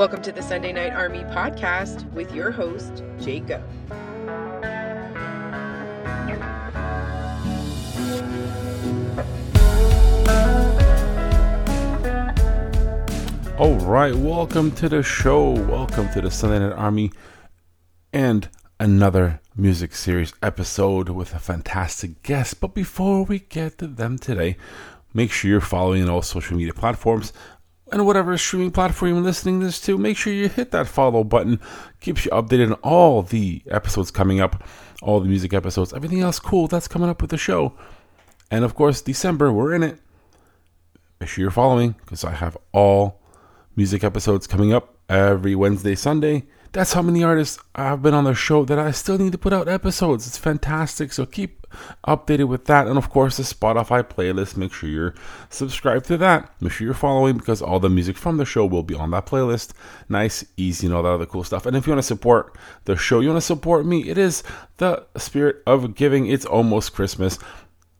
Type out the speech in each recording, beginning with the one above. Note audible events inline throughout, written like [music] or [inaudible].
Welcome to the Sunday Night Army podcast with your host, Jacob. All right, welcome to the show. Welcome to the Sunday Night Army and another music series episode with a fantastic guest. But before we get to them today, make sure you're following on all social media platforms and whatever streaming platform you're listening this to, make sure you hit that follow button. Keeps you updated on all the episodes coming up, all the music episodes, everything else cool that's coming up with the show. And of course, December, we're in it. Make sure you're following because I have all music episodes coming up every Wednesday, Sunday. That's how many artists I've been on the show that I still need to put out episodes. It's fantastic. So keep updated with that. And of course, the Spotify playlist. Make sure you're subscribed to that. Make sure you're following because all the music from the show will be on that playlist. Nice, easy, and all that other cool stuff. And if you want to support the show, you want to support me, it is the spirit of giving. It's almost Christmas.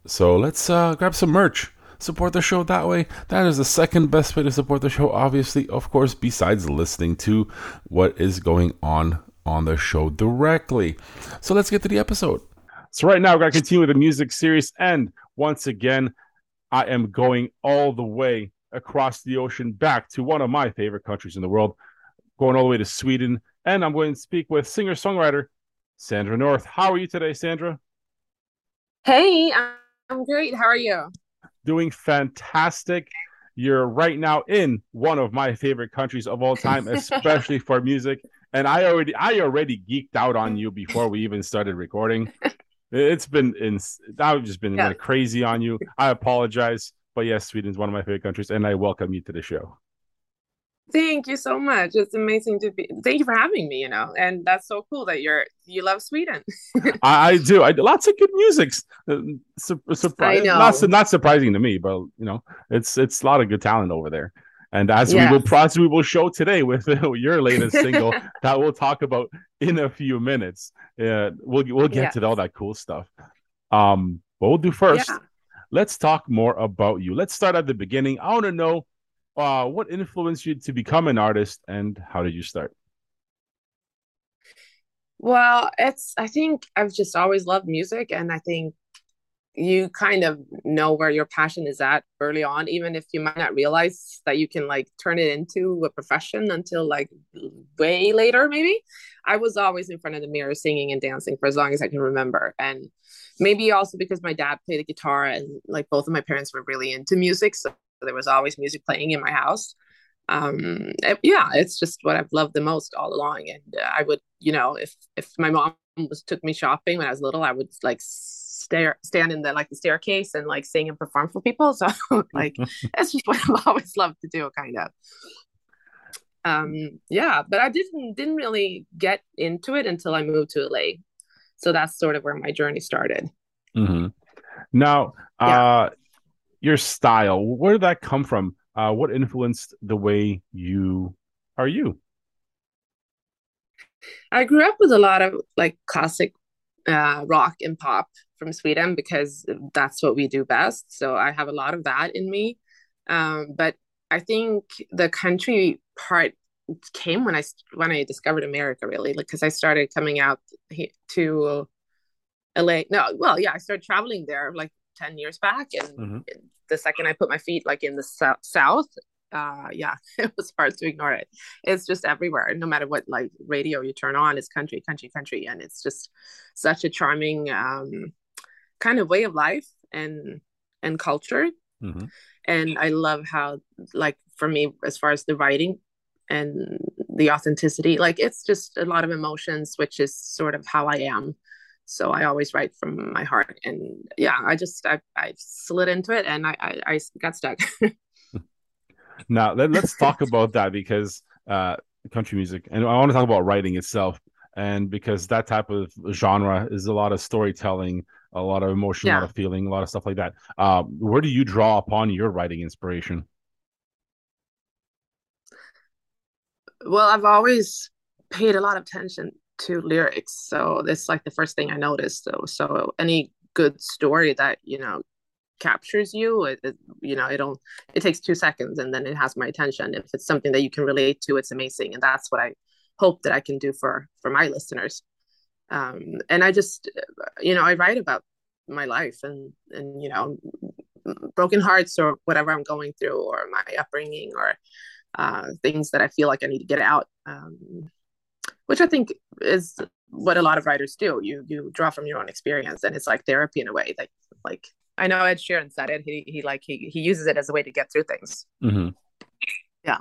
So let's uh, grab some merch support the show that way. That is the second best way to support the show, obviously, of course, besides listening to what is going on on the show directly. So let's get to the episode. So, right now, we're going to continue with the music series. And once again, I am going all the way across the ocean back to one of my favorite countries in the world, going all the way to Sweden. And I'm going to speak with singer songwriter Sandra North. How are you today, Sandra? Hey, I'm great. How are you? Doing fantastic. You're right now in one of my favorite countries of all time, [laughs] especially for music. And I already I already geeked out on you before we even started recording. It's been in I've just been yeah. crazy on you. I apologize. But yes, Sweden is one of my favorite countries, and I welcome you to the show. Thank you so much. It's amazing to be. Thank you for having me. You know, and that's so cool that you're you love Sweden. [laughs] I, I, do. I lots of good music. Uh, Su- surprise, not not surprising to me, but you know, it's it's a lot of good talent over there. And as yes. we will as we will show today with [laughs] your latest single [laughs] that we'll talk about in a few minutes. Uh, we'll we'll get yes. to all that cool stuff. Um, what we'll do first. Yeah. Let's talk more about you. Let's start at the beginning. I want to know uh, what influenced you to become an artist and how did you start? Well, it's, I think I've just always loved music. And I think you kind of know where your passion is at early on, even if you might not realize that you can like turn it into a profession until like way later, maybe. I was always in front of the mirror singing and dancing for as long as I can remember. And maybe also because my dad played the guitar and like both of my parents were really into music. So there was always music playing in my house. Um yeah it's just what i've loved the most all along. And uh, i would you know if if my mom was took me shopping when i was little i would like stare stand in the like the staircase and like sing and perform for people. [laughs] So like [laughs] that's just what [laughs] i've always loved to do kind of. Um yeah but i didn't didn't really get into it until i moved to la so that's sort of where my journey started. Mm-hmm. now yeah. uh your style where did that come from? Uh, what influenced the way you are you? I grew up with a lot of like classic uh, rock and pop from sweden because that's what we do best. So i have a lot of that in me. Um, but i think the country part came when i when i discovered america really because like, i started coming out to la no well yeah i started traveling there like 10 years back and mm-hmm. the second i put my feet like in the so- south uh yeah [laughs] it was hard to ignore it it's just everywhere no matter what like radio you turn on it's country country country and it's just such a charming um kind of way of life and and culture mm-hmm. and i love how like for me as far as the writing and the authenticity like it's just a lot of emotions which is sort of how i am so I always write from my heart. And yeah, I just I, I slid into it and I I, I got stuck. [laughs] now let, us talk about that because uh, country music, and I want to talk about writing itself, and because that type of genre is a lot of storytelling, a lot of emotion, yeah. a lot of feeling, a lot of stuff like that. Um, where do you draw upon your writing inspiration? Well, I've always paid a lot of attention to lyrics. So that's like the first thing I noticed. So so any good story that you know captures you it, it, you know it'll it takes two seconds and then it has my attention if it's something that you can relate to it's amazing and that's what i hope that i can do for for my listeners um and i just you know i write about my life and and you know broken hearts or whatever i'm going through or my upbringing or uh things that i feel like i need to get out um which i think is what a lot of writers do you you draw from your own experience and it's like therapy in a way that like I know Ed Sheeran said it. He he like he he uses it as a way to get through things. Mm-hmm. Yeah.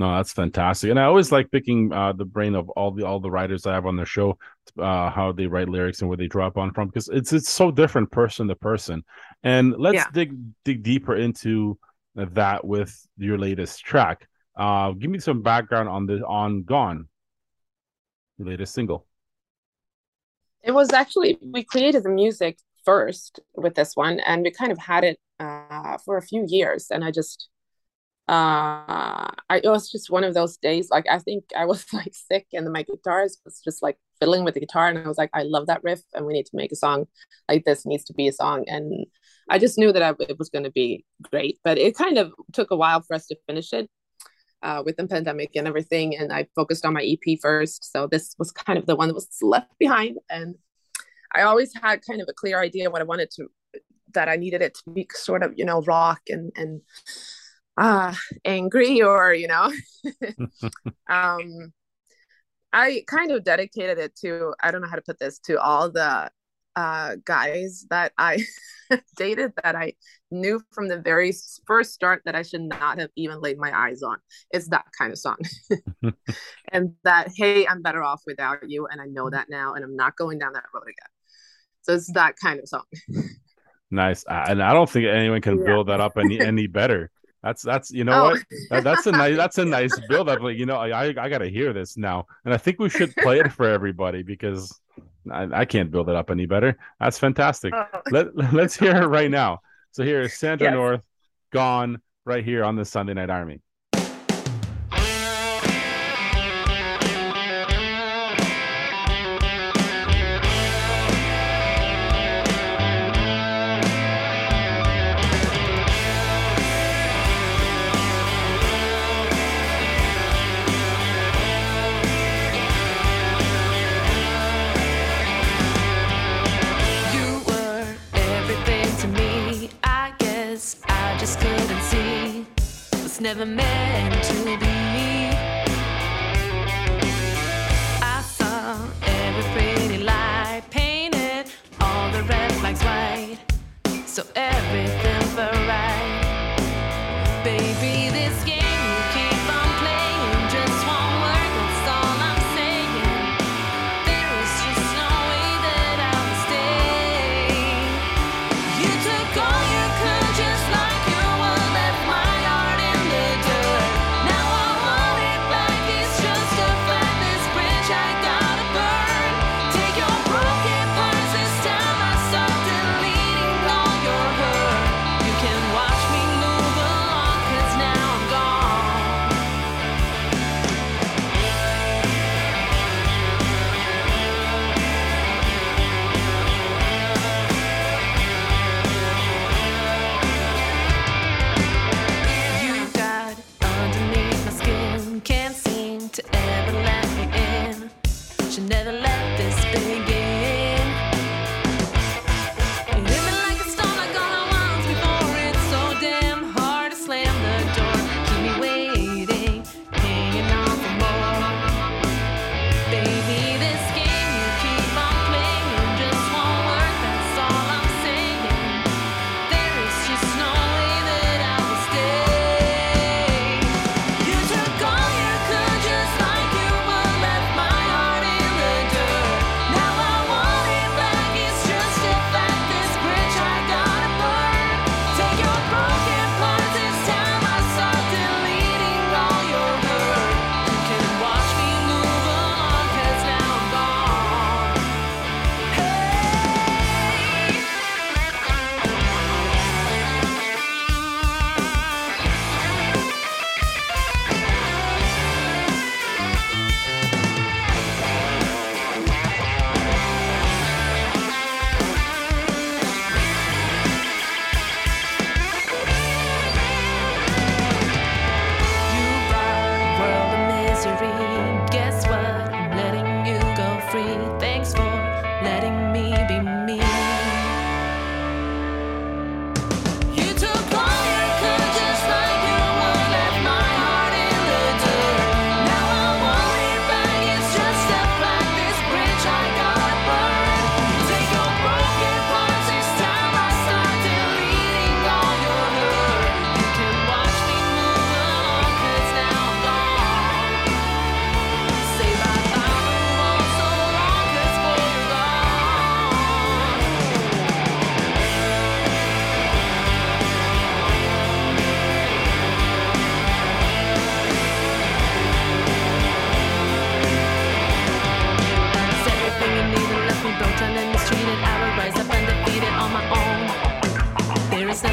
No, that's fantastic, and I always like picking uh, the brain of all the all the writers I have on the show, uh, how they write lyrics and where they drop on from, because it's it's so different person to person. And let's yeah. dig dig deeper into that with your latest track. Uh, give me some background on the on Gone, latest single. It was actually we created the music first with this one, and we kind of had it uh, for a few years. And I just, uh, I it was just one of those days. Like I think I was [laughs] like sick, and my guitarist was just like fiddling with the guitar, and I was like, I love that riff, and we need to make a song like this. Needs to be a song, and I just knew that I, it was going to be great. But it kind of took a while for us to finish it. Uh, with the pandemic and everything, and I focused on my EP first. So this was kind of the one that was left behind, and I always had kind of a clear idea what I wanted to that I needed it to be sort of you know rock and and uh angry or you know [laughs] um I kind of dedicated it to I don't know how to put this to all the uh guys that I [laughs] dated that I knew from the very first start that I should not have even laid my eyes on. It's that kind of song. [laughs] [laughs] and that hey, I'm better off without you and I know that now and I'm not going down that road again. So it's that kind of song. Nice, and I don't think anyone can yeah. build that up any any better. That's that's you know oh. what that, that's a nice that's a nice build up. Like you know, I I got to hear this now, and I think we should play it for everybody because I, I can't build it up any better. That's fantastic. Oh. [laughs] Let let's hear it right now. So here is Sandra yes. North, gone right here on the Sunday Night Army.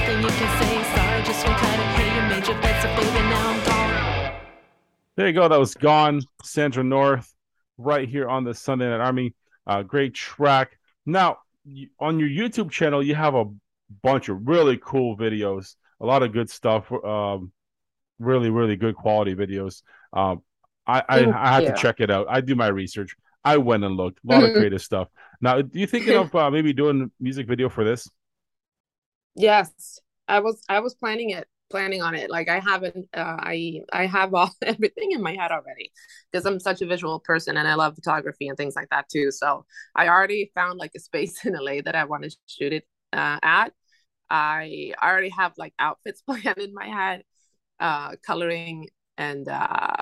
Can say sorry, just one cut of hey, you made your bed, so baby, now I'm gone. There you go. That was Gone, Sandra North, right here on the Sunday Night Army. Uh, great track. Now, on your YouTube channel, you have a bunch of really cool videos, a lot of good stuff. Um, really, really good quality videos. Um, I I, I had to check it out. I do my research. I went and looked. A lot of creative stuff. Now, do you thinking [laughs] of uh, maybe doing music video for this? Yes, I was. I was planning it, planning on it. Like I haven't. Uh, I I have all [laughs] everything in my head already because I'm such a visual person and I love photography and things like that too. So I already found like a space [laughs] in LA that I want to shoot it uh, at. I already have like outfits [laughs] planned in my head, uh, coloring and uh,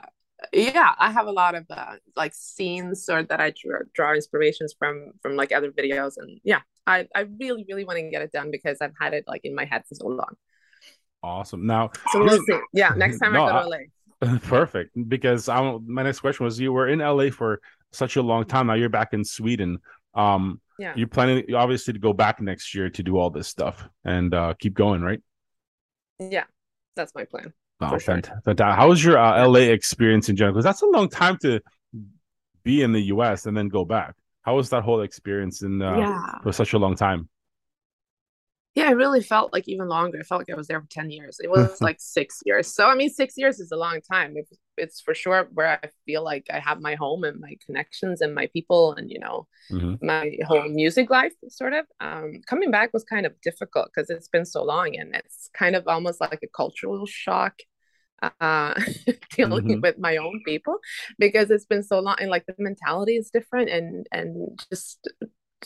yeah i have a lot of uh, like scenes or that i draw, draw inspirations from from like other videos and yeah i i really really want to get it done because i've had it like in my head for so long. Awesome. Now so we'll see. Yeah next [laughs] time no, i go to la [laughs] perfect. Because I, my next question was you were in la for such a long time. Now you're back in sweden. Um yeah. you're planning obviously to go back next year to do all this stuff and uh keep going right? Yeah that's my plan. Oh, fantastic. fantastic. How was your uh, LA experience in general? Because that's a long time to be in the US and then go back. How was that whole experience in uh, yeah. for such a long time? Yeah, it really felt like even longer. It felt like I was there for 10 years. It [laughs] was like six years. So, I mean, six years is a long time. It, it's for sure where I feel like I have my home and my connections and my people and, you know, mm-hmm. my whole music life, sort of. Um, coming back was kind of difficult because it's been so long and it's kind of almost like a cultural shock uh [laughs] dealing mm-hmm. with my own people because it's been so long and like the mentality is different and and just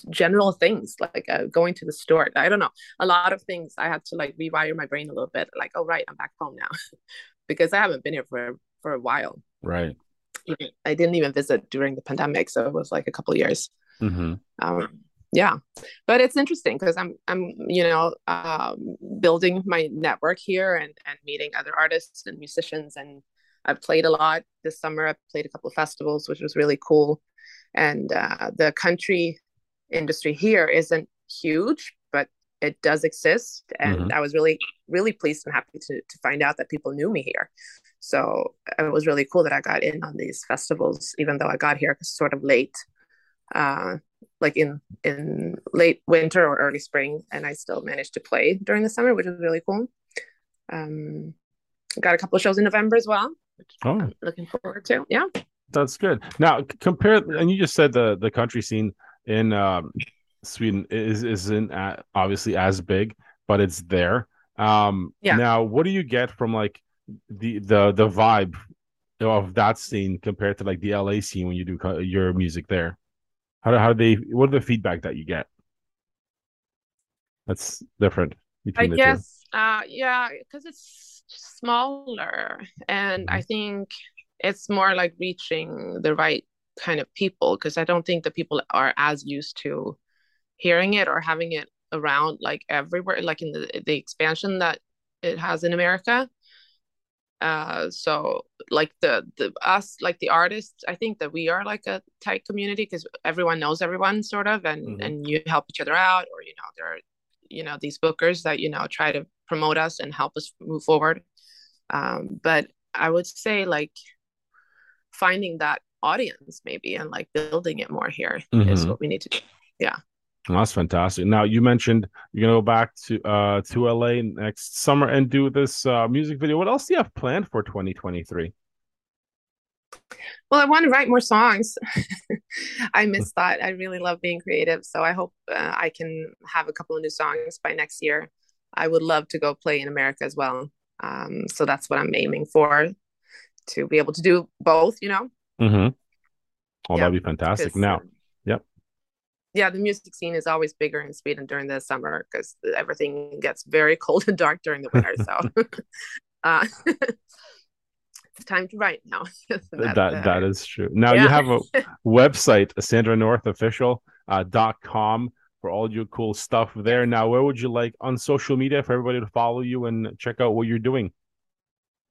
general things like uh, going to the store. I don't know. A lot of things i had to like rewire my brain a little bit like oh right i'm back home now [laughs] because i haven't been here for for a while. Right. I didn't even visit during the pandemic so it was like a couple years. Mm-hmm. um, yeah. But it's interesting because i'm i'm you know um, building my network here and and meeting other artists and musicians and i've played a lot this summer. I played a couple of festivals which was really cool. And uh, the country industry here isn't huge but it does exist. And mm-hmm. i was really really pleased and happy to, to find out that people knew me here. So it was really cool that i got in on these festivals even though i got here sort of late. Uh, like in in late winter or early spring, and I still managed to play during the summer, which was really cool. Um, got a couple of shows in November as well, which oh. I'm looking forward to. Yeah, that's good. Now compare, and you just said the the country scene in um, Sweden is isn't obviously as big, but it's there. Um, yeah. Now, what do you get from like the the the vibe of that scene compared to like the LA scene when you do your music there? How do, how do they? What are the feedback that you get? That's different. I guess, uh, yeah, because it's smaller, and mm-hmm. I think it's more like reaching the right kind of people. Because I don't think the people are as used to hearing it or having it around like everywhere, like in the the expansion that it has in America. Uh, so like the the us like the artists i think that we are like a tight community because everyone knows everyone sort of and mm-hmm. and you help each other out or you know there are you know these bookers that you know try to promote us and help us move forward um but i would say like finding that audience maybe and like building it more here mm-hmm. is what we need to do yeah that's fantastic. Now you mentioned you're gonna go back to uh to LA next summer and do this uh, music video. What else do you have planned for 2023? Well, I want to write more songs. [laughs] I miss that. I really love being creative, so I hope uh, I can have a couple of new songs by next year. I would love to go play in America as well. Um, so that's what I'm aiming for to be able to do both. You know. Mm-hmm. Oh, yeah. that'd be fantastic. Now, yeah, the music scene is always bigger in Sweden during the summer because everything gets very [laughs] cold and dark during the winter. So [laughs] [laughs] uh, it's time to write now. that that, uh, that is true. Now yeah. you have a website, Sandra North Official uh, dot com for all your cool stuff there. Now, where would you like on social media for everybody to follow you and check out what you're doing?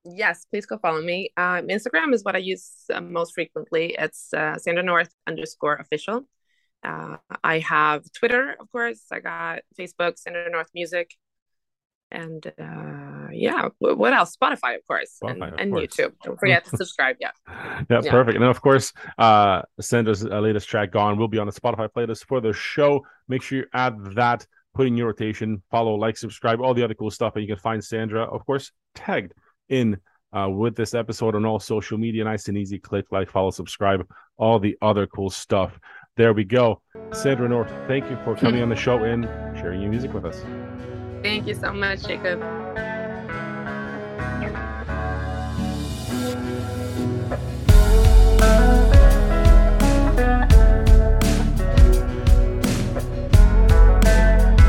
Yes, please go follow me. Um, Instagram is what I use uh, most frequently. It's uh, Sandra North underscore official. Uh, I have Twitter, of course. I got Facebook, Sandra North Music. and uh, yeah, what else? Spotify, of course, Spotify, and, of and course. YouTube. Don't forget to subscribe. Yeah. [laughs] yeah, yeah, perfect. And then, of course, uh, Sandra's uh, latest track, "Gone," will be on the Spotify playlist for the show. Make sure you add that, put in your rotation, follow, like, subscribe, all the other cool stuff, and you can find Sandra, of course, tagged in uh, with this episode on all social media. Nice and easy. Click, like, follow, subscribe, all the other cool stuff. There we go. Sandra North, thank you for coming on the show and sharing your music with us. Thank you so much, Jacob.